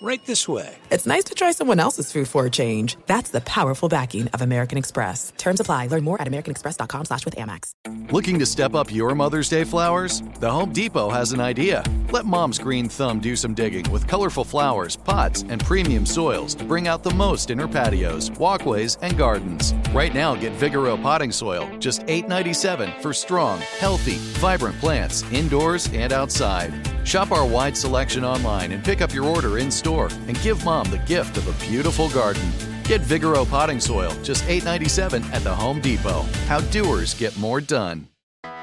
Right this way. It's nice to try someone else's food for a change. That's the powerful backing of American Express. Terms apply. Learn more at americanexpress.com slash with Amex. Looking to step up your Mother's Day flowers? The Home Depot has an idea. Let Mom's green thumb do some digging with colorful flowers, pots, and premium soils to bring out the most in her patios, walkways, and gardens. Right now, get Vigoro potting soil, just $8.97 for strong, healthy, vibrant plants indoors and outside. Shop our wide selection online and pick up your order in store and give mom the gift of a beautiful garden. Get Vigoro potting soil, just $8.97 at the Home Depot. How doers get more done.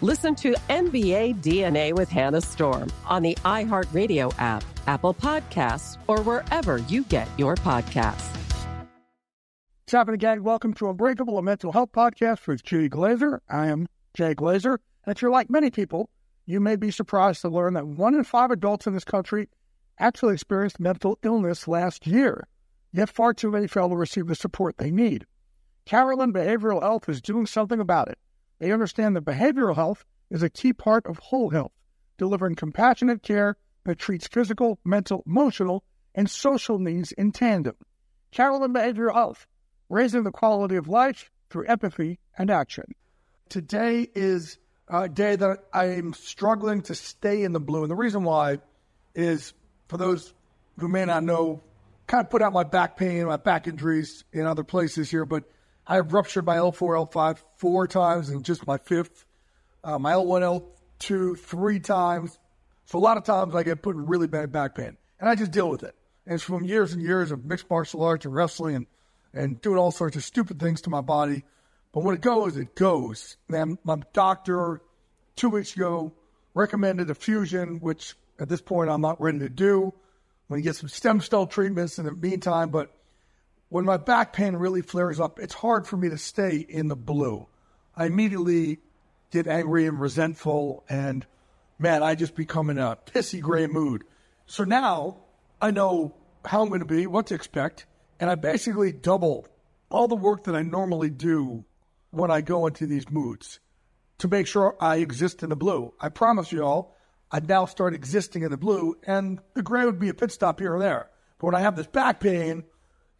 Listen to NBA DNA with Hannah Storm on the iHeartRadio app, Apple Podcasts, or wherever you get your podcasts. What's happening, gang? Welcome to Unbreakable, a mental health podcast with Jay Glazer. I am Jay Glazer. And if you're like many people, you may be surprised to learn that one in five adults in this country actually experienced mental illness last year, yet far too many fail to receive the support they need. Carelon Behavioral Health is doing something about it. They understand that behavioral health is a key part of whole health, delivering compassionate care that treats physical, mental, emotional, and social needs in tandem. Carelon Behavioral Health, raising the quality of life through empathy and action. Today is a day that I am struggling to stay in the blue. And the reason why is for those who may not know, kind of put out my back pain, my back injuries in other places here, but I have ruptured my L4, L5 four times and just my fifth, uh, my L1, L2 three times. So a lot of times I get put in really bad back pain, and I just deal with it. And it's from years and years of mixed martial arts and wrestling and, and doing all sorts of stupid things to my body. But when it goes, it goes. And my doctor two weeks ago recommended a fusion, which at this point I'm not ready to do. I'm going to get some stem cell treatments in the meantime, but when my back pain really flares up, it's hard for me to stay in the blue. I immediately get angry and resentful, and man, I just become in a pissy gray mood. So now I know how I'm going to be, what to expect, and I basically double all the work that I normally do when I go into these moods to make sure I exist in the blue. I promise you all, I'd now start existing in the blue, and the gray would be a pit stop here or there. But when I have this back pain,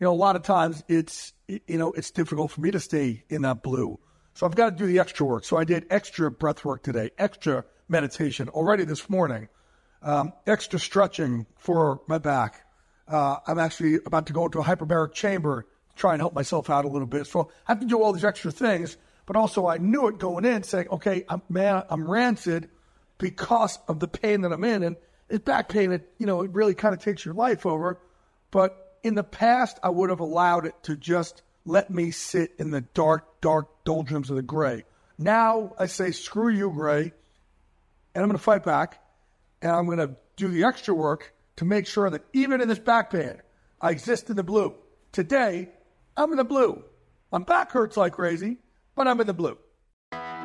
you know, a lot of times it's, you know, it's difficult for me to stay in that blue. So I've got to do the extra work. So I did extra breath work today, extra meditation already this morning, um, extra stretching for my back. Uh, I'm actually about to go into a hyperbaric chamber to try and help myself out a little bit. So I have to do all these extra things, but also I knew it going in saying, okay, I'm, man, I'm rancid because of the pain that I'm in. And it's back pain. It, you know, it really kind of takes your life over. But in the past, I would have allowed it to just let me sit in the dark, dark doldrums of the gray. Now I say, screw you, gray, and I'm going to fight back, and I'm going to do the extra work to make sure that even in this back pain, I exist in the blue. Today, I'm in the blue. My back hurts like crazy, but I'm in the blue.